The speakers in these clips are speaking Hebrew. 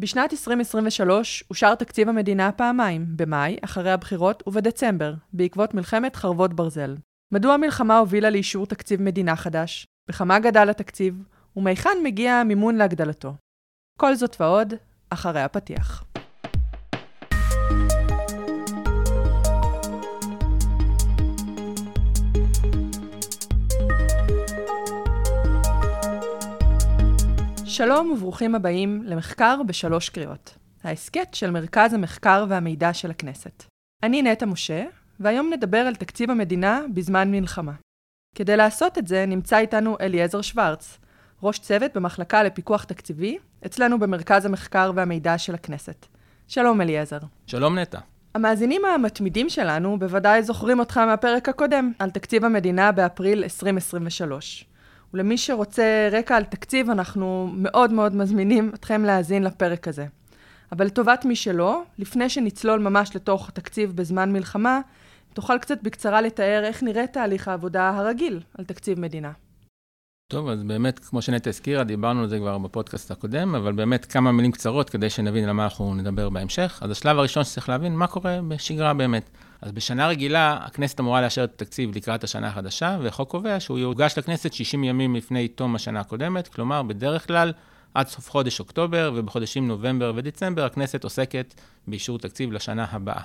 בשנת 2023 אושר תקציב המדינה פעמיים, במאי, אחרי הבחירות, ובדצמבר, בעקבות מלחמת חרבות ברזל. מדוע המלחמה הובילה לאישור תקציב מדינה חדש? בכמה גדל התקציב? ומהיכן מגיע המימון להגדלתו? כל זאת ועוד, אחרי הפתיח. שלום וברוכים הבאים למחקר בשלוש קריאות, ההסכת של מרכז המחקר והמידע של הכנסת. אני נטע משה, והיום נדבר על תקציב המדינה בזמן מלחמה. כדי לעשות את זה נמצא איתנו אליעזר שוורץ, ראש צוות במחלקה לפיקוח תקציבי, אצלנו במרכז המחקר והמידע של הכנסת. שלום אליעזר. שלום נטע. המאזינים המתמידים שלנו בוודאי זוכרים אותך מהפרק הקודם, על תקציב המדינה באפריל 2023. ולמי שרוצה רקע על תקציב, אנחנו מאוד מאוד מזמינים אתכם להאזין לפרק הזה. אבל לטובת מי שלא, לפני שנצלול ממש לתוך תקציב בזמן מלחמה, תוכל קצת בקצרה לתאר איך נראה תהליך העבודה הרגיל על תקציב מדינה. טוב, אז באמת, כמו שנטע הזכירה, דיברנו על זה כבר בפודקאסט הקודם, אבל באמת כמה מילים קצרות כדי שנבין על מה אנחנו נדבר בהמשך. אז השלב הראשון שצריך להבין, מה קורה בשגרה באמת. אז בשנה רגילה, הכנסת אמורה לאשר את התקציב לקראת השנה החדשה, והחוק קובע שהוא יוגש לכנסת 60 ימים לפני תום השנה הקודמת, כלומר, בדרך כלל, עד סוף חודש אוקטובר, ובחודשים נובמבר ודצמבר, הכנסת עוסקת באישור תקציב לשנה הבאה.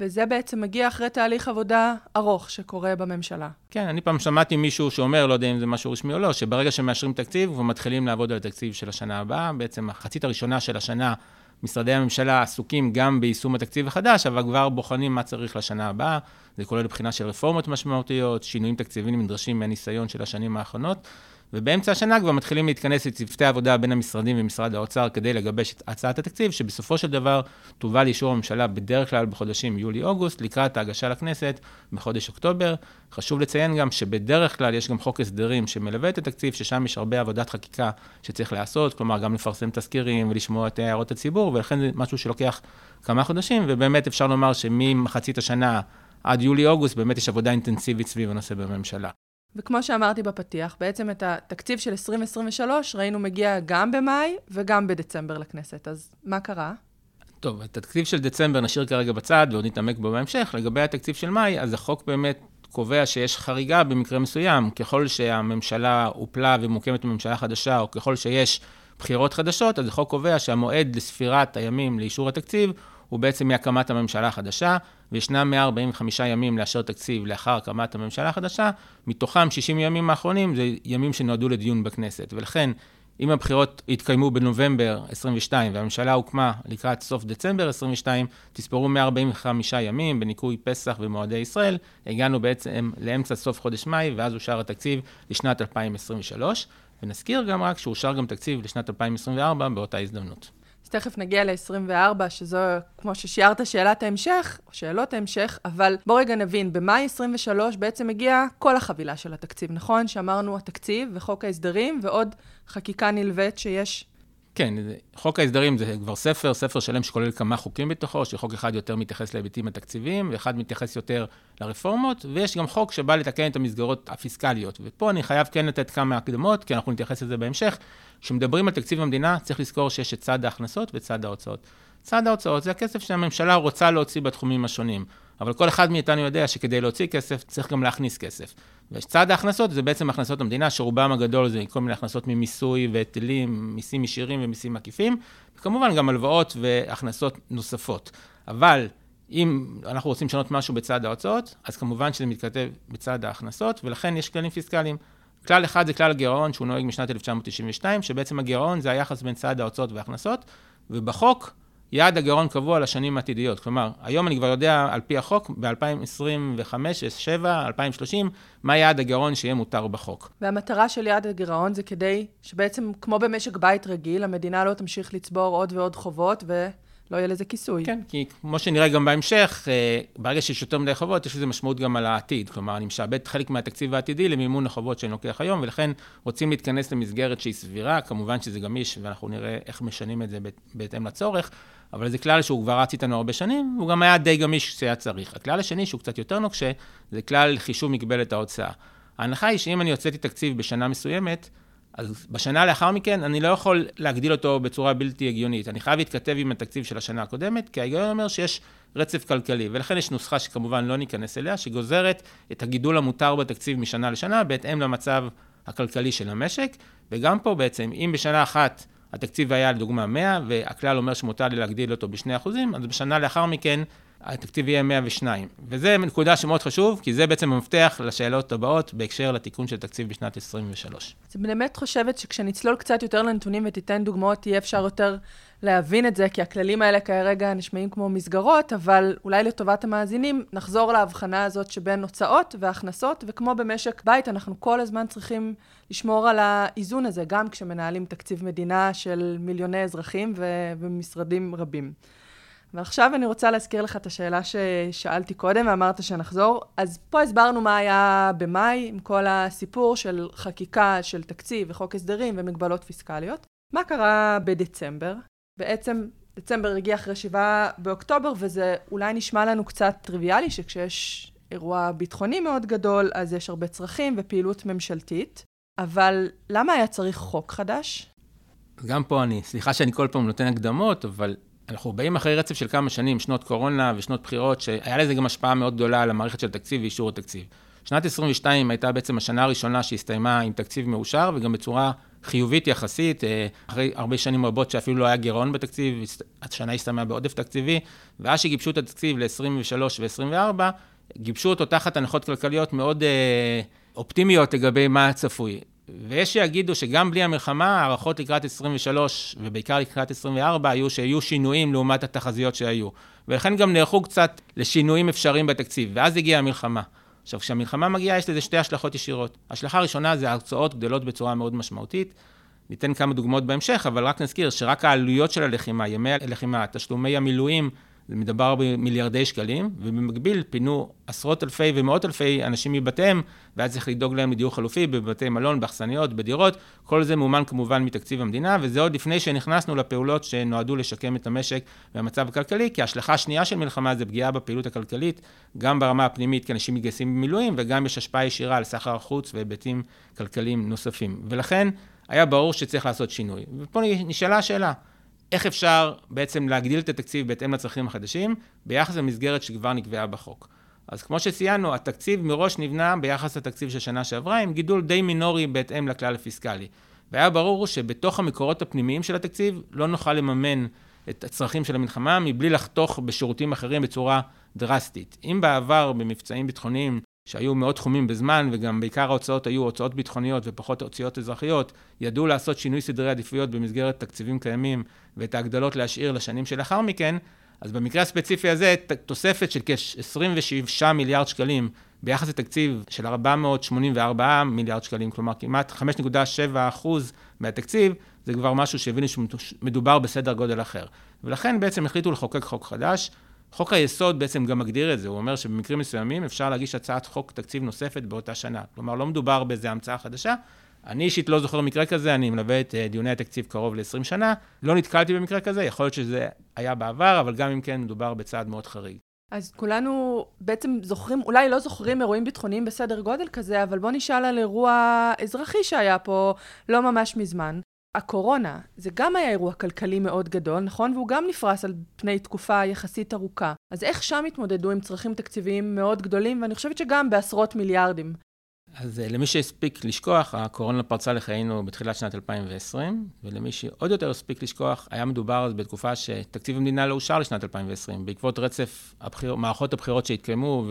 וזה בעצם מגיע אחרי תהליך עבודה ארוך שקורה בממשלה. כן, אני פעם שמעתי מישהו שאומר, לא יודע אם זה משהו רשמי או לא, שברגע שמאשרים תקציב, ומתחילים לעבוד על התקציב של השנה הבאה, בעצם החצית הראשונה של השנה משרדי הממשלה עסוקים גם ביישום התקציב החדש, אבל כבר בוחנים מה צריך לשנה הבאה. זה כולל בחינה של רפורמות משמעותיות, שינויים תקציביים נדרשים מהניסיון של השנים האחרונות. ובאמצע השנה כבר מתחילים להתכנס לצוותי עבודה בין המשרדים ומשרד האוצר כדי לגבש את הצעת התקציב, שבסופו של דבר תובא לאישור הממשלה בדרך כלל בחודשים יולי-אוגוסט, לקראת ההגשה לכנסת בחודש אוקטובר. חשוב לציין גם שבדרך כלל יש גם חוק הסדרים שמלווה את התקציב, ששם יש הרבה עבודת חקיקה שצריך לעשות, כלומר גם לפרסם תזכירים ולשמוע את הערות הציבור, ולכן זה משהו שלוקח כמה חודשים, ובאמת אפשר לומר שממחצית השנה עד יולי-אוגוסט באמת יש עבודה אינטנסיבית סביב הנושא בממשלה. וכמו שאמרתי בפתיח, בעצם את התקציב של 2023 ראינו מגיע גם במאי וגם בדצמבר לכנסת. אז מה קרה? טוב, את התקציב של דצמבר נשאיר כרגע בצד ועוד נתעמק בו בהמשך. לגבי התקציב של מאי, אז החוק באמת קובע שיש חריגה במקרה מסוים. ככל שהממשלה הופלה ומוקמת ממשלה חדשה, או ככל שיש בחירות חדשות, אז החוק קובע שהמועד לספירת הימים לאישור התקציב הוא בעצם מהקמת הממשלה החדשה, וישנם 145 ימים לאשר תקציב לאחר הקמת הממשלה החדשה, מתוכם 60 ימים האחרונים זה ימים שנועדו לדיון בכנסת. ולכן, אם הבחירות יתקיימו בנובמבר 22 והממשלה הוקמה לקראת סוף דצמבר 22, תספרו 145 ימים בניכוי פסח ומועדי ישראל, הגענו בעצם לאמצע סוף חודש מאי, ואז אושר התקציב לשנת 2023. ונזכיר גם רק שאושר גם תקציב לשנת 2024 באותה הזדמנות. תכף נגיע ל-24, שזו, כמו ששיערת, שאלת ההמשך, או שאלות ההמשך, אבל בוא רגע נבין, במאי 23 בעצם הגיעה כל החבילה של התקציב, נכון? שאמרנו התקציב וחוק ההסדרים ועוד חקיקה נלווית שיש כן, חוק ההסדרים זה כבר ספר, ספר שלם שכולל כמה חוקים בתוכו, שחוק אחד יותר מתייחס להיבטים התקציביים, ואחד מתייחס יותר לרפורמות, ויש גם חוק שבא לתקן את המסגרות הפיסקליות. ופה אני חייב כן לתת כמה הקדמות, כי אנחנו נתייחס לזה בהמשך. כשמדברים על תקציב המדינה, צריך לזכור שיש את צד ההכנסות וצד ההוצאות. צד ההוצאות זה הכסף שהממשלה רוצה להוציא בתחומים השונים. אבל כל אחד מאיתנו יודע שכדי להוציא כסף, צריך גם להכניס כסף. וצד ההכנסות זה בעצם הכנסות המדינה, שרובם הגדול זה כל מיני הכנסות ממיסוי והיטלים, מיסים ישירים ומיסים עקיפים, וכמובן גם הלוואות והכנסות נוספות. אבל אם אנחנו רוצים לשנות משהו בצד ההוצאות, אז כמובן שזה מתכתב בצד ההכנסות, ולכן יש כללים פיסקליים. כלל אחד זה כלל הגירעון שהוא נוהג משנת 1992, שבעצם הגירעון זה היחס בין צד ההוצאות וההכנסות, ובחוק יעד הגירעון קבוע לשנים העתידיות. כלומר, היום אני כבר יודע, על פי החוק, ב-2025, 2027, 2030, מה יעד הגירעון שיהיה מותר בחוק. והמטרה של יעד הגירעון זה כדי שבעצם, כמו במשק בית רגיל, המדינה לא תמשיך לצבור עוד ועוד חובות, ו... לא יהיה לזה כיסוי. כן, כי כמו שנראה גם בהמשך, אה, ברגע שיש יותר מדי חובות, יש לזה משמעות גם על העתיד. כלומר, אני משעבד חלק מהתקציב העתידי למימון החובות שאני לוקח היום, ולכן רוצים להתכנס למסגרת שהיא סבירה, כמובן שזה גמיש, ואנחנו נראה איך משנים את זה בהתאם לצורך, אבל זה כלל שהוא כבר רץ איתנו הרבה שנים, הוא גם היה די גמיש כשהיה צריך. הכלל השני, שהוא קצת יותר נוקשה, זה כלל חישוב מגבלת ההוצאה. ההנחה היא שאם אני הוצאתי תקציב בשנה מסוימת, אז בשנה לאחר מכן, אני לא יכול להגדיל אותו בצורה בלתי הגיונית. אני חייב להתכתב עם התקציב של השנה הקודמת, כי ההיגיון אומר שיש רצף כלכלי, ולכן יש נוסחה שכמובן לא ניכנס אליה, שגוזרת את הגידול המותר בתקציב משנה לשנה, בהתאם למצב הכלכלי של המשק, וגם פה בעצם, אם בשנה אחת התקציב היה לדוגמה 100, והכלל אומר שמותר לי להגדיל אותו ב-2%, אז בשנה לאחר מכן התקציב יהיה 102. וזה נקודה שמאוד חשוב, כי זה בעצם המפתח לשאלות הבאות בהקשר לתיקון של תקציב בשנת 23. אז באמת חושבת שכשנצלול קצת יותר לנתונים ותיתן דוגמאות, יהיה אפשר יותר להבין את זה, כי הכללים האלה כרגע נשמעים כמו מסגרות, אבל אולי לטובת המאזינים, נחזור להבחנה הזאת שבין הוצאות והכנסות, וכמו במשק בית, אנחנו כל הזמן צריכים לשמור על האיזון הזה, גם כשמנהלים תקציב מדינה של מיליוני אזרחים ומשרדים רבים. ועכשיו אני רוצה להזכיר לך את השאלה ששאלתי קודם, ואמרת שנחזור. אז פה הסברנו מה היה במאי, עם כל הסיפור של חקיקה של תקציב וחוק הסדרים ומגבלות פיסקליות. מה קרה בדצמבר? בעצם דצמבר הגיע אחרי שבעה באוקטובר, וזה אולי נשמע לנו קצת טריוויאלי, שכשיש אירוע ביטחוני מאוד גדול, אז יש הרבה צרכים ופעילות ממשלתית. אבל למה היה צריך חוק חדש? גם פה אני, סליחה שאני כל פעם נותן הקדמות, אבל אנחנו באים אחרי רצף של כמה שנים, שנות קורונה ושנות בחירות, שהיה לזה גם השפעה מאוד גדולה על המערכת של תקציב ואישור התקציב. שנת 22 הייתה בעצם השנה הראשונה שהסתיימה עם תקציב מאושר, וגם בצורה חיובית יחסית, אה, אחרי הרבה שנים רבות שאפילו לא היה גירעון בתקציב, השנה הסתיימה בעודף תקציבי, ואז שגיבשו את התקציב ל-23 ו-24, גיבשו אותו תחת הנחות כלכליות מאוד אה, אופטימיות לגבי מה הצפוי. ויש שיגידו שגם בלי המלחמה, הערכות לקראת 23, ובעיקר לקראת 24, היו שיהיו שינויים לעומת התחזיות שהיו. ולכן גם נערכו קצת לשינויים אפשריים בתקציב, ואז הגיעה המלחמה. עכשיו, כשהמלחמה מגיעה, יש לזה שתי השלכות ישירות. ההשלכה הראשונה זה ההוצאות גדלות בצורה מאוד משמעותית. ניתן כמה דוגמאות בהמשך, אבל רק נזכיר שרק העלויות של הלחימה, ימי הלחימה, תשלומי המילואים, זה מדבר במיליארדי שקלים, ובמקביל פינו עשרות אלפי ומאות אלפי אנשים מבתיהם, ואז צריך לדאוג להם לדיור חלופי בבתי מלון, באכסניות, בדירות. כל זה מומן כמובן מתקציב המדינה, וזה עוד לפני שנכנסנו לפעולות שנועדו לשקם את המשק והמצב הכלכלי, כי ההשלכה השנייה של מלחמה זה פגיעה בפעילות הכלכלית, גם ברמה הפנימית, כי אנשים מתגייסים במילואים, וגם יש השפעה ישירה על סחר החוץ והיבטים כלכליים נוספים. ולכן היה ברור שצריך לעשות שינוי. ופה נשאלה השאלה. איך אפשר בעצם להגדיל את התקציב בהתאם לצרכים החדשים, ביחס למסגרת שכבר נקבעה בחוק. אז כמו שציינו, התקציב מראש נבנה ביחס לתקציב של שנה שעברה, עם גידול די מינורי בהתאם לכלל הפיסקלי. והיה ברור שבתוך המקורות הפנימיים של התקציב לא נוכל לממן את הצרכים של המלחמה מבלי לחתוך בשירותים אחרים בצורה דרסטית. אם בעבר במבצעים ביטחוניים שהיו מאוד תחומים בזמן, וגם בעיקר ההוצאות היו הוצאות ביטחוניות ופחות הוצאות אזרחיות, ידעו לעשות שינוי סדרי עדיפויות במסגרת תקציבים קיימים, ואת ההגדלות להשאיר לשנים שלאחר מכן, אז במקרה הספציפי הזה, תוספת של כ-27 מיליארד שקלים ביחס לתקציב של 484 מיליארד שקלים, כלומר כמעט 5.7 אחוז מהתקציב, זה כבר משהו שהבינו שמדובר בסדר גודל אחר. ולכן בעצם החליטו לחוקק חוק חדש, חוק היסוד בעצם גם מגדיר את זה, הוא אומר שבמקרים מסוימים אפשר להגיש הצעת חוק תקציב נוספת באותה שנה. כלומר, לא מדובר באיזה המצאה חדשה. אני אישית לא זוכר מקרה כזה, אני מלווה את אה, דיוני התקציב קרוב ל-20 שנה, לא נתקלתי במקרה כזה, יכול להיות שזה היה בעבר, אבל גם אם כן, מדובר בצעד מאוד חריג. אז כולנו בעצם זוכרים, אולי לא זוכרים אירועים ביטחוניים בסדר גודל כזה, אבל בוא נשאל על אירוע אזרחי שהיה פה לא ממש מזמן. הקורונה, זה גם היה אירוע כלכלי מאוד גדול, נכון? והוא גם נפרס על פני תקופה יחסית ארוכה. אז איך שם התמודדו עם צרכים תקציביים מאוד גדולים, ואני חושבת שגם בעשרות מיליארדים. אז אה, למי שהספיק לשכוח, הקורונה פרצה לחיינו בתחילת שנת 2020, ולמי שעוד יותר הספיק לשכוח, היה מדובר אז בתקופה שתקציב המדינה לא אושר לשנת 2020, בעקבות רצף הבחיר, מערכות הבחירות שהתקיימו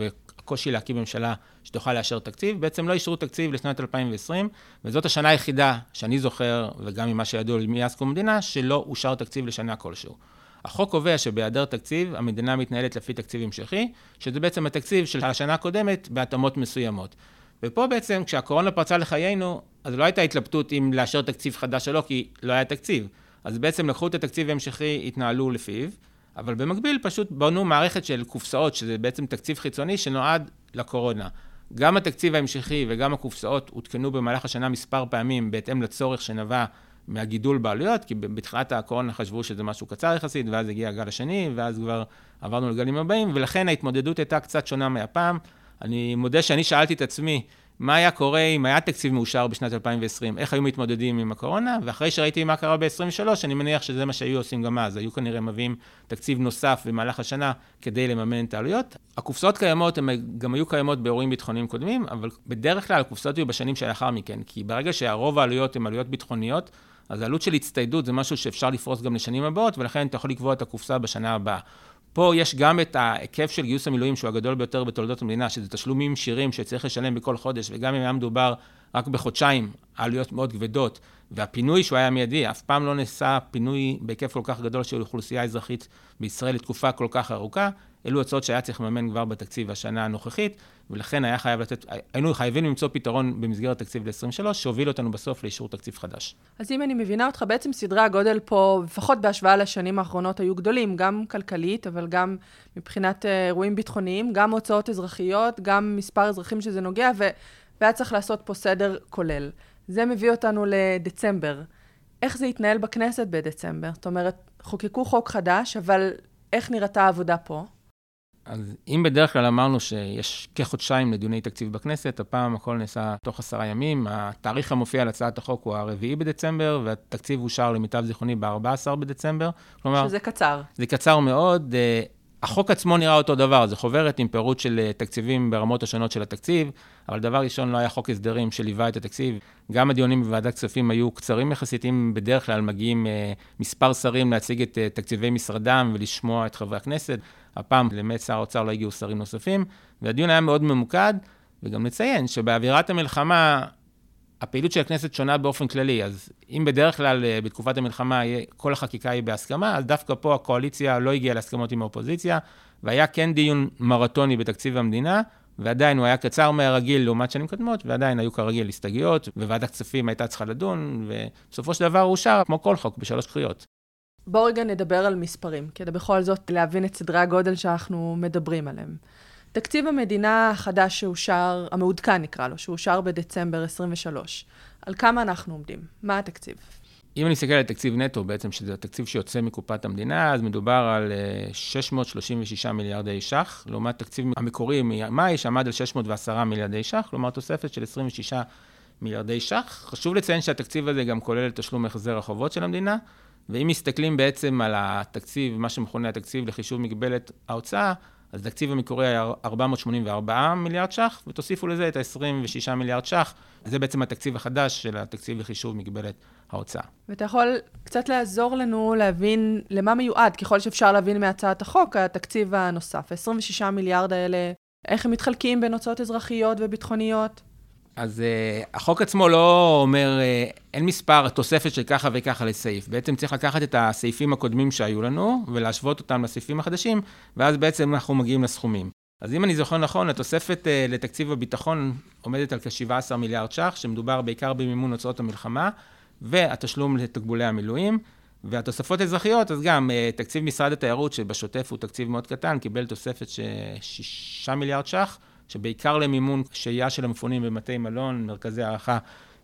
הקושי להקים ממשלה שתוכל לאשר תקציב, בעצם לא אישרו תקציב לשנת 2020, וזאת השנה היחידה שאני זוכר, וגם ממה שידוע לי מאז קום המדינה, שלא אושר תקציב לשנה כלשהו. החוק קובע שבהיעדר תקציב, המדינה מתנהלת לפי תקציב המשכי, שזה בעצם התקציב של השנה הקודמת בהתאמות מסוימות. ופה בעצם, כשהקורונה פרצה לחיינו, אז לא הייתה התלבטות אם לאשר תקציב חדש או לא, כי לא היה תקציב. אז בעצם לקחו את התקציב ההמשכי, התנהלו לפיו. אבל במקביל פשוט בנו מערכת של קופסאות, שזה בעצם תקציב חיצוני שנועד לקורונה. גם התקציב ההמשכי וגם הקופסאות עודכנו במהלך השנה מספר פעמים בהתאם לצורך שנבע מהגידול בעלויות, כי בתחילת הקורונה חשבו שזה משהו קצר יחסית, ואז הגיע הגל השני, ואז כבר עברנו לגלים הבאים, ולכן ההתמודדות הייתה קצת שונה מהפעם. אני מודה שאני שאלתי את עצמי מה היה קורה אם היה תקציב מאושר בשנת 2020, איך היו מתמודדים עם הקורונה, ואחרי שראיתי מה קרה ב-2023, אני מניח שזה מה שהיו עושים גם אז. היו כנראה מביאים תקציב נוסף במהלך השנה כדי לממן את העלויות. הקופסאות קיימות, הן גם היו קיימות באירועים ביטחוניים קודמים, אבל בדרך כלל הקופסאות היו בשנים שלאחר מכן, כי ברגע שהרוב העלויות הן עלויות ביטחוניות, אז העלות של הצטיידות זה משהו שאפשר לפרוס גם לשנים הבאות, ולכן אתה יכול לקבוע את הקופסה בשנה הבאה. פה יש גם את ההיקף של גיוס המילואים, שהוא הגדול ביותר בתולדות המדינה, שזה תשלומים ישירים שצריך לשלם בכל חודש, וגם אם היה מדובר רק בחודשיים, עלויות מאוד כבדות, והפינוי שהוא היה מיידי, אף פעם לא נעשה פינוי בהיקף כל כך גדול של אוכלוסייה אזרחית בישראל לתקופה כל כך ארוכה, אלו הצעות שהיה צריך לממן כבר בתקציב השנה הנוכחית, ולכן היה חייב לתת, היינו חייבים למצוא פתרון במסגרת תקציב ל-23, שהוביל אותנו בסוף לאישור תקציב חדש. אז אם אני מבינה אותך, בעצם סדרי הגודל פה, לפחות בהשוואה לשנים האחרונות, היו גדולים, גם כלכלית, אבל גם מבחינת אה, אירועים ביטחוניים, גם הוצאות אזרחיות, גם מספר אזרחים שזה נוגע, ו... והיה צריך לעשות פה סדר כולל. זה מביא אותנו לדצמבר. איך זה יתנהל בכנסת בדצמבר? זאת אומרת, חוקקו חוק חדש, אבל איך נראתה העבודה פה? אז אם בדרך כלל אמרנו שיש כחודשיים לדיוני תקציב בכנסת, הפעם הכל נעשה תוך עשרה ימים. התאריך המופיע על הצעת החוק הוא הרביעי בדצמבר, והתקציב אושר למיטב זיכרוני ב-14 בדצמבר. כלומר... שזה קצר. זה קצר מאוד. אה, החוק עצמו נראה אותו דבר, זה חוברת עם פירוט של אה, תקציבים ברמות השונות של התקציב, אבל דבר ראשון, לא היה חוק הסדרים שליווה את התקציב. גם הדיונים בוועדת כספים היו קצרים יחסית, אם בדרך כלל מגיעים אה, מספר שרים להציג את אה, תקציבי משרדם ולשמוע את חברי הכנסת. הפעם, למעט שר האוצר, לא הגיעו שרים נוספים, והדיון היה מאוד ממוקד, וגם נציין שבאווירת המלחמה, הפעילות של הכנסת שונה באופן כללי, אז אם בדרך כלל אה, בתקופת המלחמה כל החקיקה היא בהסכמה, אז דווקא פה הקואליציה לא הגיעה להסכמות עם האופוזיציה, והיה כן דיון מרתוני בתקציב המדינה, ועדיין הוא היה קצר מהרגיל לעומת שנים קודמות, ועדיין היו כרגיל הסתייגויות, וועדת כספים הייתה צריכה לדון, ובסופו של דבר הוא אושר, כמו כל חוק, בשלוש קריאות. בואו רגע נדבר על מספרים, כדי בכל זאת להבין את סדרי הגודל שאנחנו מדברים עליהם. תקציב המדינה החדש שאושר, המעודכן נקרא לו, שאושר בדצמבר 23, על כמה אנחנו עומדים? מה התקציב? אם אני מסתכל על תקציב נטו, בעצם שזה התקציב שיוצא מקופת המדינה, אז מדובר על 636 אה, מיליארדי ש"ח, לעומת תקציב המקורי ממאי, שעמד על 610 מיליארדי ש"ח, כלומר תוספת של 26 מיליארדי ש"ח. חשוב לציין שהתקציב הזה גם כולל את תשלום החזר החובות של המדינה, ואם מסתכלים בעצם על התקציב, מה שמכונה התקציב לחישוב מגבלת ההוצאה, אז התקציב המקורי היה 484 מיליארד ש"ח, ותוסיפו לזה את ה-26 מיליארד ש"ח. זה בעצם התקציב החדש של התקציב לחישוב מגבלת ההוצאה. ואתה יכול קצת לעזור לנו להבין למה מיועד, ככל שאפשר להבין מהצעת החוק, התקציב הנוסף. ה-26 מיליארד האלה, איך הם מתחלקים בין הוצאות אזרחיות וביטחוניות? אז uh, החוק עצמו לא אומר, uh, אין מספר תוספת של ככה וככה לסעיף. בעצם צריך לקחת את הסעיפים הקודמים שהיו לנו ולהשוות אותם לסעיפים החדשים, ואז בעצם אנחנו מגיעים לסכומים. אז אם אני זוכר נכון, התוספת uh, לתקציב הביטחון עומדת על כ-17 מיליארד ש"ח, שמדובר בעיקר במימון הוצאות המלחמה, והתשלום לתקבולי המילואים. והתוספות האזרחיות, אז גם תקציב משרד התיירות, שבשוטף הוא תקציב מאוד קטן, קיבל תוספת של 6 מיליארד ש"ח. שבעיקר למימון שהייה של המפונים בבתי מלון, מרכזי הערכה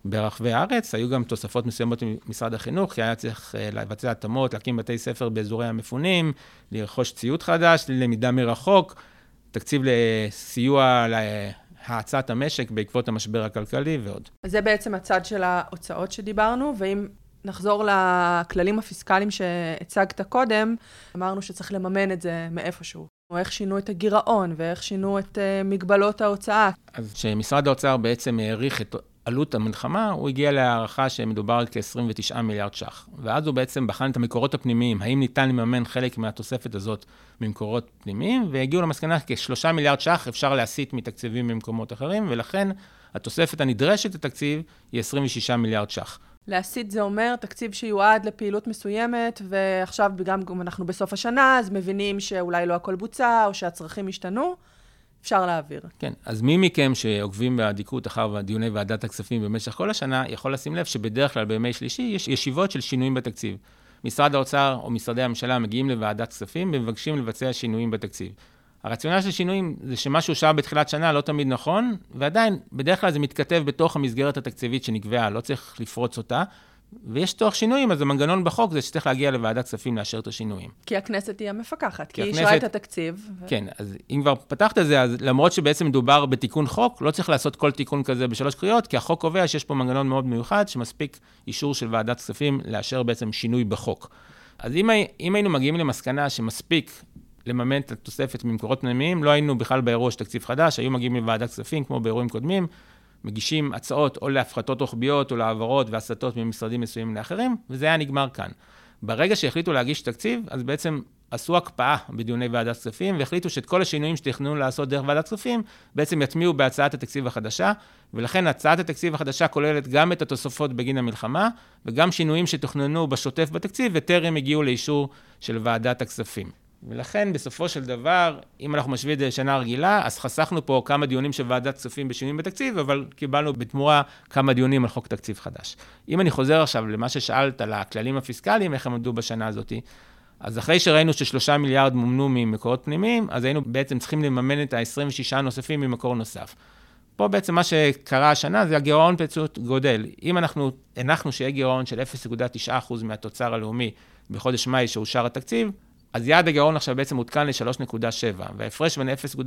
ברחבי הארץ. היו גם תוספות מסוימות ממשרד החינוך, כי היה צריך אה, לבצע התאמות, להקים בתי ספר באזורי המפונים, לרכוש ציוד חדש, ללמידה מרחוק, תקציב לסיוע להאצת המשק בעקבות המשבר הכלכלי ועוד. זה בעצם הצד של ההוצאות שדיברנו, ואם נחזור לכללים הפיסקליים שהצגת קודם, אמרנו שצריך לממן את זה מאיפשהו. או איך שינו את הגירעון, ואיך שינו את uh, מגבלות ההוצאה. אז כשמשרד האוצר בעצם העריך את עלות המלחמה, הוא הגיע להערכה שמדובר על כ-29 מיליארד ש"ח. ואז הוא בעצם בחן את המקורות הפנימיים, האם ניתן לממן חלק מהתוספת הזאת ממקורות פנימיים, והגיעו למסקנה כ-3 מיליארד ש"ח אפשר להסיט מתקציבים ממקומות אחרים, ולכן התוספת הנדרשת לתקציב היא 26 מיליארד ש"ח. להסיט זה אומר תקציב שיועד לפעילות מסוימת, ועכשיו, גם אנחנו בסוף השנה, אז מבינים שאולי לא הכל בוצע, או שהצרכים השתנו, אפשר להעביר. כן, אז מי מכם שעוקבים באדיקות אחר דיוני ועדת הכספים במשך כל השנה, יכול לשים לב שבדרך כלל בימי שלישי יש ישיבות של שינויים בתקציב. משרד האוצר או משרדי הממשלה מגיעים לוועדת כספים ומבקשים לבצע שינויים בתקציב. הרציונל של שינויים זה שמה שאושר בתחילת שנה לא תמיד נכון, ועדיין, בדרך כלל זה מתכתב בתוך המסגרת התקציבית שנקבעה, לא צריך לפרוץ אותה, ויש צורך שינויים, אז המנגנון בחוק זה שצריך להגיע לוועדת כספים לאשר את השינויים. כי הכנסת היא המפקחת, כי היא הכנסת- אישרה את התקציב. ו- כן, אז אם כבר פתחת את זה, אז למרות שבעצם מדובר בתיקון חוק, לא צריך לעשות כל תיקון כזה בשלוש קריאות, כי החוק קובע שיש פה מנגנון מאוד מיוחד, שמספיק אישור של ועדת כספים לאשר בעצם שינוי בחוק. אז אם, אם היינו מגיעים למסקנה שמספיק לממן את התוספת ממקורות פנימיים, לא היינו בכלל באירוע של תקציב חדש, היו מגיעים לוועדת כספים, כמו באירועים קודמים, מגישים הצעות או להפחתות רוחביות או להעברות והסטות ממשרדים מסוימים לאחרים, וזה היה נגמר כאן. ברגע שהחליטו להגיש תקציב, אז בעצם עשו הקפאה בדיוני ועדת כספים, והחליטו שאת כל השינויים שתכננו לעשות דרך ועדת כספים, בעצם יטמיעו בהצעת התקציב החדשה, ולכן הצעת התקציב החדשה כוללת גם את התוספות בגין המלחמה, וגם שינויים שתוכננו בשוטף בתקציב, וטרם הגיעו לאישור של ועדת הכספים. ולכן, בסופו של דבר, אם אנחנו משווים את זה לשנה רגילה, אז חסכנו פה כמה דיונים של ועדת כספים בשינויים בתקציב, אבל קיבלנו בתמורה כמה דיונים על חוק תקציב חדש. אם אני חוזר עכשיו למה ששאלת על הכללים הפיסקליים, איך הם עמדו בשנה הזאת, אז אחרי שראינו ששלושה מיליארד מומנו ממקורות פנימיים, אז היינו בעצם צריכים לממן את ה-26 הנוספים ממקור נוסף. פה בעצם מה שקרה השנה זה הגירעון פשוט גודל. אם אנחנו הנחנו שיהיה גירעון של 0.9% מהתוצר הלאומי בחודש מאי שאושר התקציב, אז יעד הגירעון עכשיו בעצם עודכן ל-3.7, וההפרש בין 0.9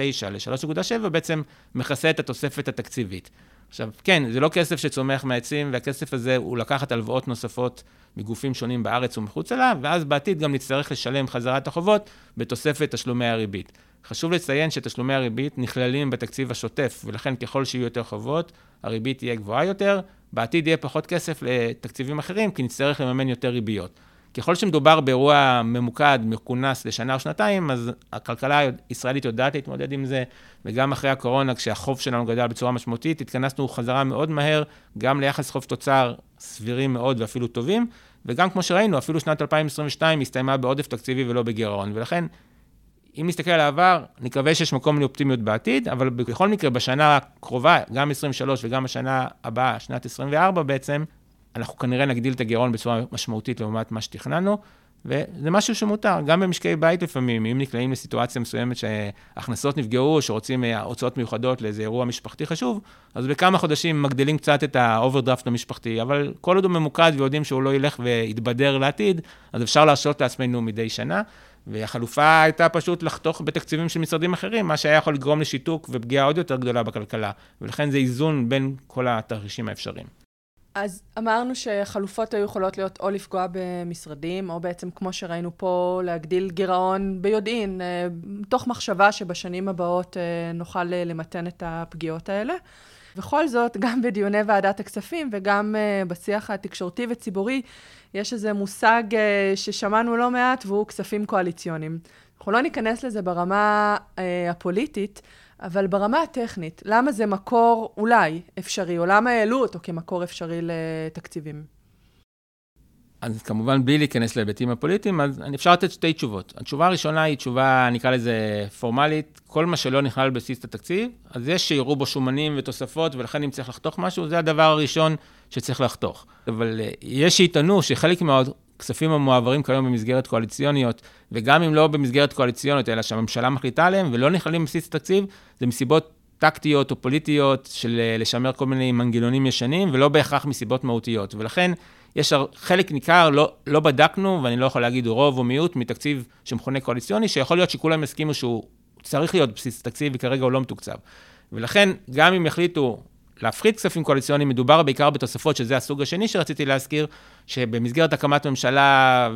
ל-3.7 בעצם מכסה את התוספת התקציבית. עכשיו, כן, זה לא כסף שצומח מהעצים, והכסף הזה הוא לקחת הלוואות נוספות מגופים שונים בארץ ומחוצה לה, ואז בעתיד גם נצטרך לשלם חזרה את החובות בתוספת תשלומי הריבית. חשוב לציין שתשלומי הריבית נכללים בתקציב השוטף, ולכן ככל שיהיו יותר חובות, הריבית תהיה גבוהה יותר, בעתיד יהיה פחות כסף לתקציבים אחרים, כי נצטרך לממן יותר ריביות. ככל שמדובר באירוע ממוקד, מכונס לשנה או שנתיים, אז הכלכלה הישראלית יודעת להתמודד עם זה, וגם אחרי הקורונה, כשהחוב שלנו גדל בצורה משמעותית, התכנסנו חזרה מאוד מהר, גם ליחס חוב תוצר סבירים מאוד ואפילו טובים, וגם כמו שראינו, אפילו שנת 2022 הסתיימה בעודף תקציבי ולא בגירעון, ולכן, אם נסתכל על העבר, נקווה שיש מקום לאופטימיות בעתיד, אבל בכל מקרה, בשנה הקרובה, גם 23 וגם השנה הבאה, שנת 24 בעצם, אנחנו כנראה נגדיל את הגירעון בצורה משמעותית לעומת מה שתכננו, וזה משהו שמותר, גם במשקי בית לפעמים, אם נקלעים לסיטואציה מסוימת שהכנסות נפגעו, שרוצים הוצאות מיוחדות לאיזה אירוע משפחתי חשוב, אז בכמה חודשים מגדילים קצת את האוברדרפט המשפחתי, אבל כל עוד הוא ממוקד ויודעים שהוא לא ילך ויתבדר לעתיד, אז אפשר להרשות לעצמנו מדי שנה. והחלופה הייתה פשוט לחתוך בתקציבים של משרדים אחרים, מה שהיה יכול לגרום לשיתוק ופגיעה עוד יותר גדולה בכלכלה, ולכן זה איזון בין כל התרחישים האפשריים. אז אמרנו שחלופות היו יכולות להיות או לפגוע במשרדים, או בעצם, כמו שראינו פה, להגדיל גירעון ביודעין, אה, תוך מחשבה שבשנים הבאות אה, נוכל אה, למתן את הפגיעות האלה. בכל זאת, גם בדיוני ועדת הכספים וגם בשיח התקשורתי וציבורי, יש איזה מושג ששמענו לא מעט, והוא כספים קואליציוניים. אנחנו לא ניכנס לזה ברמה הפוליטית, אבל ברמה הטכנית, למה זה מקור אולי אפשרי, או למה העלו אותו כמקור אפשרי לתקציבים? אז כמובן, בלי להיכנס להיבטים הפוליטיים, אז אפשר לתת שתי תשובות. התשובה הראשונה היא תשובה, נקרא לזה פורמלית, כל מה שלא נכלל בבסיס התקציב, אז יש שיראו בו שומנים ותוספות, ולכן אם צריך לחתוך משהו, זה הדבר הראשון שצריך לחתוך. אבל יש שיטענו שחלק מהכספים המועברים כיום במסגרת קואליציוניות, וגם אם לא במסגרת קואליציוניות, אלא שהממשלה מחליטה עליהם, ולא נכללים בבסיס התקציב, זה מסיבות טקטיות או פוליטיות של לשמר כל מיני מנגנונים ישנים, ולא בהכרח מסיבות מהותיות. ולכן, יש חלק ניכר, לא, לא בדקנו, ואני לא יכול להגיד רוב או מיעוט, מתקציב שמכונה קואליציוני, שיכול להיות שכולם יסכימו שהוא צריך להיות בסיס תקציב, וכרגע הוא לא מתוקצב. ולכן, גם אם יחליטו להפחית כספים קואליציוניים, מדובר בעיקר בתוספות, שזה הסוג השני שרציתי להזכיר, שבמסגרת הקמת ממשלה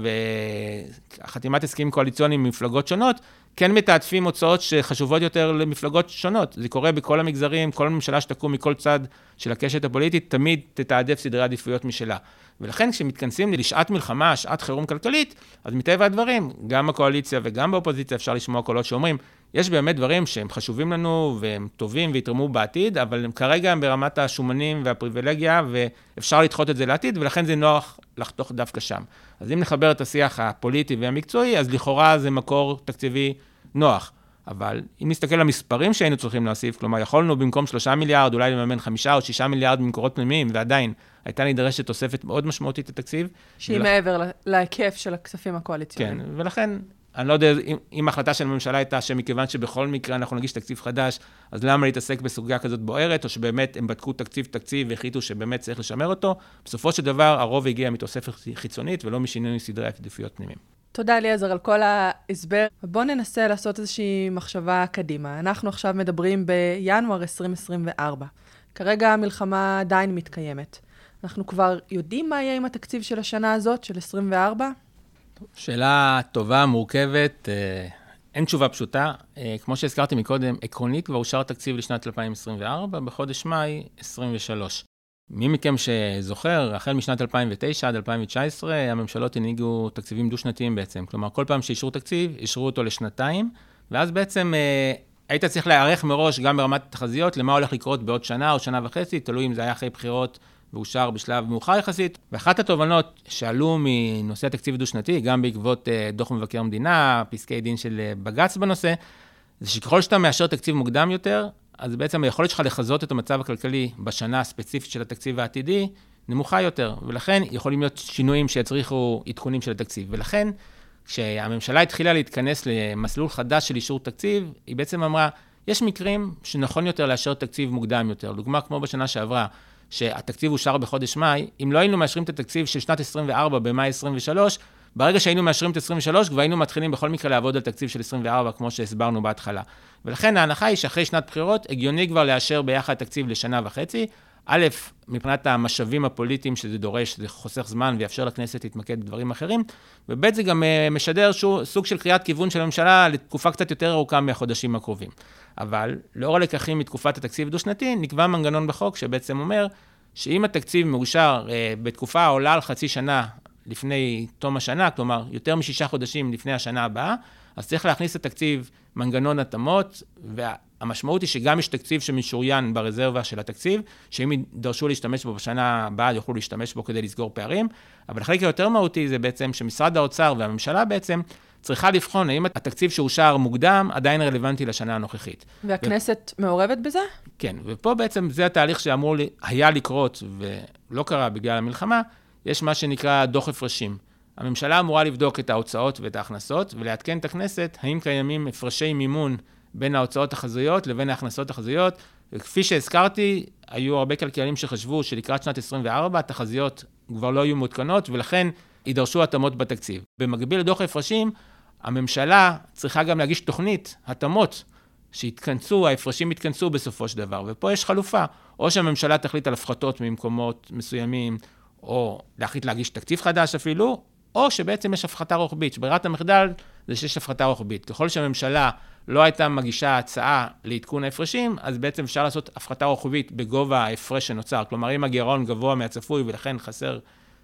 וחתימת הסכמים קואליציוניים ממפלגות שונות, כן מתעדפים הוצאות שחשובות יותר למפלגות שונות. זה קורה בכל המגזרים, כל ממשלה שתקום מכל צד של הקשת הפוליטית, תמיד תתעדף סדרי עדיפויות משלה. ולכן כשמתכנסים לשעת מלחמה, שעת חירום כלכלית, אז מטבע הדברים, גם בקואליציה וגם באופוזיציה אפשר לשמוע קולות שאומרים, יש באמת דברים שהם חשובים לנו והם טובים ויתרמו בעתיד, אבל הם כרגע הם ברמת השומנים והפריבילגיה, ואפשר לדחות את זה לעתיד, ולכן זה נוח לחתוך דווקא שם. אז אם נחבר את השיח הפוליטי והמקצועי, אז לכאורה זה מקור תקציבי נוח. אבל אם נסתכל על המספרים שהיינו צריכים להוסיף, כלומר, יכולנו במקום 3 מיליארד, אולי לממן 5 או 6 מיליארד ממקורות פנימיים, ועדיין הייתה נדרשת תוספת מאוד משמעותית לתקציב. שהיא ול... מעבר להיקף של הכספים הקואליציוניים. כן, ולכן אני לא יודע אם, ההחלטה של הממשלה הייתה שמכיוון שבכל מקרה אנחנו נגיש תקציב חדש, אז למה להתעסק בסוגיה כזאת בוערת, או שבאמת הם בדקו תקציב-תקציב והחליטו שבאמת צריך לשמר אותו. בסופו של דבר, הרוב הגיע מתוספת חיצונית ולא משינוי סדרי עדיפויות פנימיים. תודה, אליעזר, על כל ההסבר. בואו ננסה לעשות איזושהי מחשבה קדימה. אנחנו עכשיו מדברים בינואר 2024. כרגע המלחמה עדיין מתקיימת. אנחנו כבר יודעים מה יהיה עם התקציב של השנה הזאת, של 24? שאלה טובה, מורכבת. אה, אין תשובה פשוטה. אה, כמו שהזכרתי מקודם, עקרונית כבר אושר תקציב לשנת 2024, בחודש מאי 23. מי מכם שזוכר, החל משנת 2009 עד 2019, הממשלות הנהיגו תקציבים דו-שנתיים בעצם. כלומר, כל פעם שאישרו תקציב, אישרו אותו לשנתיים, ואז בעצם אה, היית צריך להיערך מראש גם ברמת התחזיות למה הולך לקרות בעוד שנה או שנה וחצי, תלוי אם זה היה אחרי בחירות ואושר בשלב מאוחר יחסית. ואחת התובנות שעלו מנושא התקציב הדו-שנתי, גם בעקבות אה, דוח מבקר המדינה, פסקי דין של אה, בג"ץ בנושא, זה שככל שאתה מאשר תקציב מוקדם יותר, אז בעצם היכולת שלך לחזות את המצב הכלכלי בשנה הספציפית של התקציב העתידי נמוכה יותר, ולכן יכולים להיות שינויים שיצריכו עדכונים של התקציב. ולכן, כשהממשלה התחילה להתכנס למסלול חדש של אישור תקציב, היא בעצם אמרה, יש מקרים שנכון יותר לאשר תקציב מוקדם יותר. דוגמה כמו בשנה שעברה, שהתקציב אושר בחודש מאי, אם לא היינו מאשרים את התקציב של שנת 24 במאי 23, ברגע שהיינו מאשרים את 23, כבר היינו מתחילים בכל מקרה לעבוד על תקציב של 24, כמו שהסברנו בהתחלה. ולכן ההנחה היא שאחרי שנת בחירות, הגיוני כבר לאשר ביחד תקציב לשנה וחצי. א', מבחינת המשאבים הפוליטיים שזה דורש, זה חוסך זמן ויאפשר לכנסת להתמקד בדברים אחרים, וב', זה גם אה, משדר שוב, סוג של קריאת כיוון של הממשלה לתקופה קצת יותר ארוכה מהחודשים הקרובים. אבל לאור הלקחים מתקופת התקציב הדו-שנתי, נקבע מנגנון בחוק שבעצם אומר שאם התקציב מאושר אה, בתקופה העולה על חצי שנה לפני תום השנה, כלומר, יותר משישה חודשים לפני השנה הבאה, אז צריך להכניס לתקציב מנגנון התאמות, והמשמעות היא שגם יש תקציב שמשוריין ברזרבה של התקציב, שאם יידרשו להשתמש בו בשנה הבאה, יוכלו להשתמש בו כדי לסגור פערים. אבל החלק היותר מהותי זה בעצם שמשרד האוצר והממשלה בעצם צריכה לבחון האם התקציב שאושר מוקדם עדיין רלוונטי לשנה הנוכחית. והכנסת ו... מעורבת בזה? כן, ופה בעצם זה התהליך שאמור היה לקרות ולא קרה בגלל המלחמה, יש מה שנקרא דוח הפרשים. הממשלה אמורה לבדוק את ההוצאות ואת ההכנסות ולעדכן את הכנסת האם קיימים הפרשי מימון בין ההוצאות החזויות לבין ההכנסות החזויות. וכפי שהזכרתי, היו הרבה כלכלנים שחשבו שלקראת שנת 24 התחזיות כבר לא יהיו מעודכנות ולכן יידרשו התאמות בתקציב. במקביל לדוח ההפרשים, הממשלה צריכה גם להגיש תוכנית התאמות שיתכנסו, ההפרשים יתכנסו בסופו של דבר. ופה יש חלופה, או שהממשלה תחליט על הפחתות ממקומות מסוימים, או להחליט להגיש תקציב חדש אפילו, או שבעצם יש הפחתה רוחבית. שברירת המחדל זה שיש הפחתה רוחבית. ככל שהממשלה לא הייתה מגישה הצעה לעדכון ההפרשים, אז בעצם אפשר לעשות הפחתה רוחבית בגובה ההפרש שנוצר. כלומר, אם הגירעון גבוה מהצפוי ולכן חסר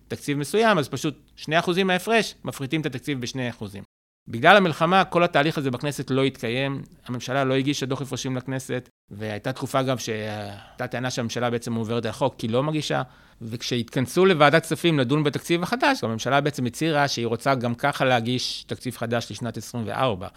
תקציב מסוים, אז פשוט 2% מההפרש, מפחיתים את התקציב ב-2%. בגלל המלחמה, כל התהליך הזה בכנסת לא התקיים, הממשלה לא הגישה דוח הפרשים לכנסת, והייתה תקופה גם שהייתה טענה שהממשלה בעצם עוברת על החוק כי לא מגישה, וכשהתכנסו לוועדת כספים לדון בתקציב החדש, הממשלה בעצם הצהירה שהיא רוצה גם ככה להגיש תקציב חדש לשנת 24.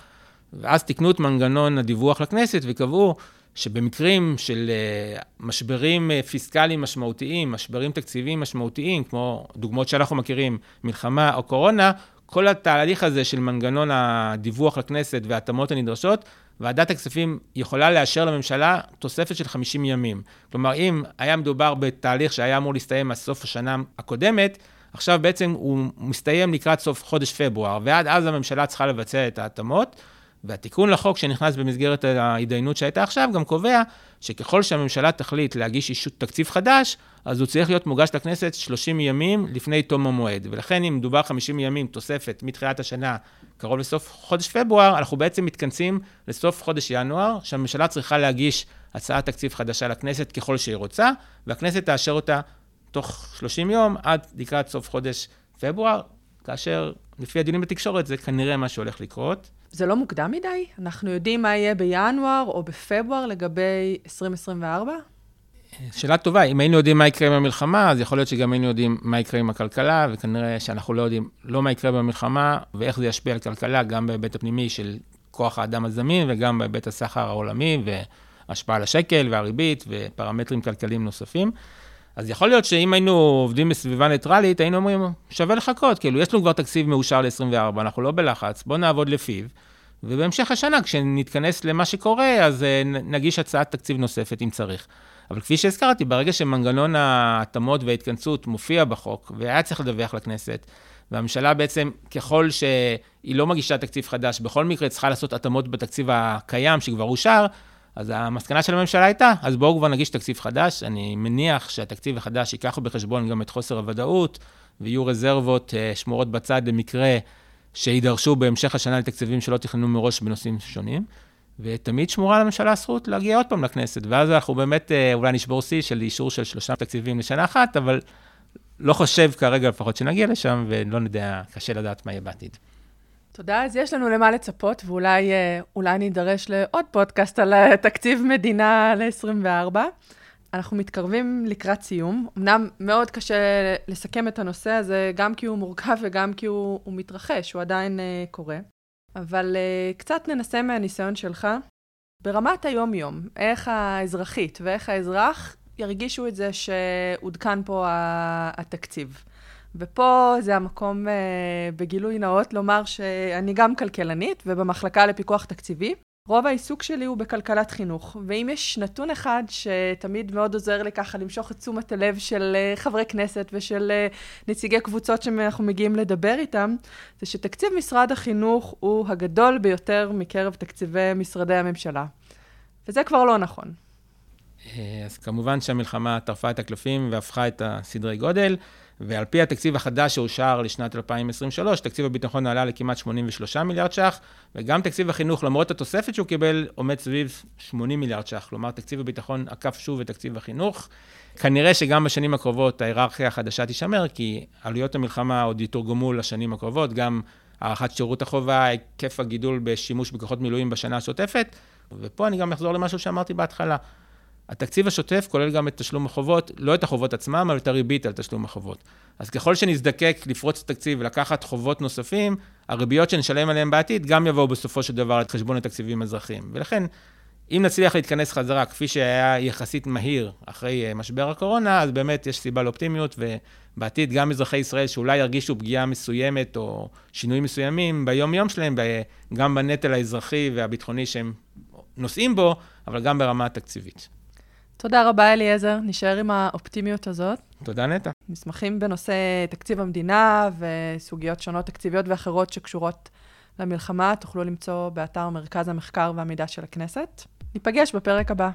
ואז תיקנו את מנגנון הדיווח לכנסת וקבעו שבמקרים של אה, משברים אה, פיסקליים משמעותיים, משברים תקציביים משמעותיים, כמו דוגמאות שאנחנו מכירים, מלחמה או קורונה, כל התהליך הזה של מנגנון הדיווח לכנסת וההתאמות הנדרשות, ועדת הכספים יכולה לאשר לממשלה תוספת של 50 ימים. כלומר, אם היה מדובר בתהליך שהיה אמור להסתיים עד סוף השנה הקודמת, עכשיו בעצם הוא מסתיים לקראת סוף חודש פברואר, ועד אז הממשלה צריכה לבצע את ההתאמות. והתיקון לחוק שנכנס במסגרת ההתדיינות שהייתה עכשיו, גם קובע שככל שהממשלה תחליט להגיש אישות תקציב חדש, אז הוא צריך להיות מוגש לכנסת 30 ימים לפני תום המועד. ולכן אם מדובר 50 ימים תוספת מתחילת השנה, קרוב לסוף חודש פברואר, אנחנו בעצם מתכנסים לסוף חודש ינואר, שהממשלה צריכה להגיש הצעת תקציב חדשה לכנסת ככל שהיא רוצה, והכנסת תאשר אותה תוך 30 יום עד לקראת סוף חודש פברואר, כאשר לפי הדיונים בתקשורת זה כנראה מה שהולך לקרות. זה לא מוקדם מדי? אנחנו יודעים מה יהיה בינואר או בפברואר לגבי 2024? שאלה טובה, אם היינו יודעים מה יקרה עם המלחמה, אז יכול להיות שגם היינו יודעים מה יקרה עם הכלכלה, וכנראה שאנחנו לא יודעים לא מה יקרה במלחמה ואיך זה ישפיע על כלכלה, גם בהיבט הפנימי של כוח האדם הזמין וגם בהיבט הסחר העולמי והשפעה על השקל והריבית ופרמטרים כלכליים נוספים. אז יכול להיות שאם היינו עובדים בסביבה ניטרלית, היינו אומרים, שווה לחכות, כאילו, יש לנו כבר תקציב מאושר ל-24, אנחנו לא בלחץ, בואו נעבוד לפיו, ובהמשך השנה, כשנתכנס למה שקורה, אז אה, נגיש הצעת תקציב נוספת אם צריך. אבל כפי שהזכרתי, ברגע שמנגנון ההתאמות וההתכנסות מופיע בחוק, והיה צריך לדווח לכנסת, והממשלה בעצם, ככל שהיא לא מגישה תקציב חדש, בכל מקרה צריכה לעשות התאמות בתקציב הקיים שכבר אושר, אז המסקנה של הממשלה הייתה, אז בואו כבר נגיש תקציב חדש. אני מניח שהתקציב החדש ייקח בחשבון גם את חוסר הוודאות, ויהיו רזרבות אה, שמורות בצד למקרה שיידרשו בהמשך השנה לתקציבים שלא תכננו מראש בנושאים שונים. ותמיד שמורה לממשלה הזכות להגיע עוד פעם לכנסת, ואז אנחנו באמת אה, אולי נשבור שיא של אישור של שלושה תקציבים לשנה אחת, אבל לא חושב כרגע לפחות שנגיע לשם, ולא נדע, קשה לדעת מה יהיה בעתיד. תודה, אז יש לנו למה לצפות, ואולי אה, נידרש לעוד פודקאסט על אה, תקציב מדינה ל-24. אנחנו מתקרבים לקראת סיום. אמנם מאוד קשה לסכם את הנושא הזה, גם כי הוא מורכב וגם כי הוא, הוא מתרחש, הוא עדיין uh, קורה. אבל uh, קצת ננסה מהניסיון שלך. ברמת היום-יום, איך האזרחית ואיך האזרח ירגישו את זה שעודכן פה התקציב. ופה זה המקום uh, בגילוי נאות לומר שאני גם כלכלנית ובמחלקה לפיקוח תקציבי. רוב העיסוק שלי הוא בכלכלת חינוך, ואם יש נתון אחד שתמיד מאוד עוזר לי ככה למשוך את תשומת הלב של uh, חברי כנסת ושל uh, נציגי קבוצות שאנחנו מגיעים לדבר איתם, זה שתקציב משרד החינוך הוא הגדול ביותר מקרב תקציבי משרדי הממשלה. וזה כבר לא נכון. אז כמובן שהמלחמה טרפה את הקלפים והפכה את הסדרי גודל. ועל פי התקציב החדש שאושר לשנת 2023, תקציב הביטחון עלה לכמעט 83 מיליארד ש"ח, וגם תקציב החינוך, למרות התוספת שהוא קיבל, עומד סביב 80 מיליארד ש"ח. כלומר, תקציב הביטחון עקף שוב את תקציב החינוך. כנראה שגם בשנים הקרובות ההיררכיה החדשה תישמר, כי עלויות המלחמה עוד יתורגמו לשנים הקרובות, גם הארכת שירות החובה, היקף הגידול בשימוש בכוחות מילואים בשנה השוטפת, ופה אני גם אחזור למשהו שאמרתי בהתחלה. התקציב השוטף כולל גם את תשלום החובות, לא את החובות עצמם, אבל את הריבית על תשלום החובות. אז ככל שנזדקק לפרוץ את התקציב ולקחת חובות נוספים, הריביות שנשלם עליהן בעתיד גם יבואו בסופו של דבר על חשבון התקציבים האזרחיים. ולכן, אם נצליח להתכנס חזרה, כפי שהיה יחסית מהיר אחרי אה, משבר הקורונה, אז באמת יש סיבה לאופטימיות, ובעתיד גם אזרחי ישראל שאולי ירגישו פגיעה מסוימת או שינויים מסוימים ביום-יום שלהם, גם בנטל האזרחי והביטחוני שהם נושאים בו, אבל גם ברמה התקציבית. תודה רבה, אליעזר. נשאר עם האופטימיות הזאת. תודה, נטע. מסמכים בנושא תקציב המדינה וסוגיות שונות תקציביות ואחרות שקשורות למלחמה תוכלו למצוא באתר מרכז המחקר והמידע של הכנסת. ניפגש בפרק הבא.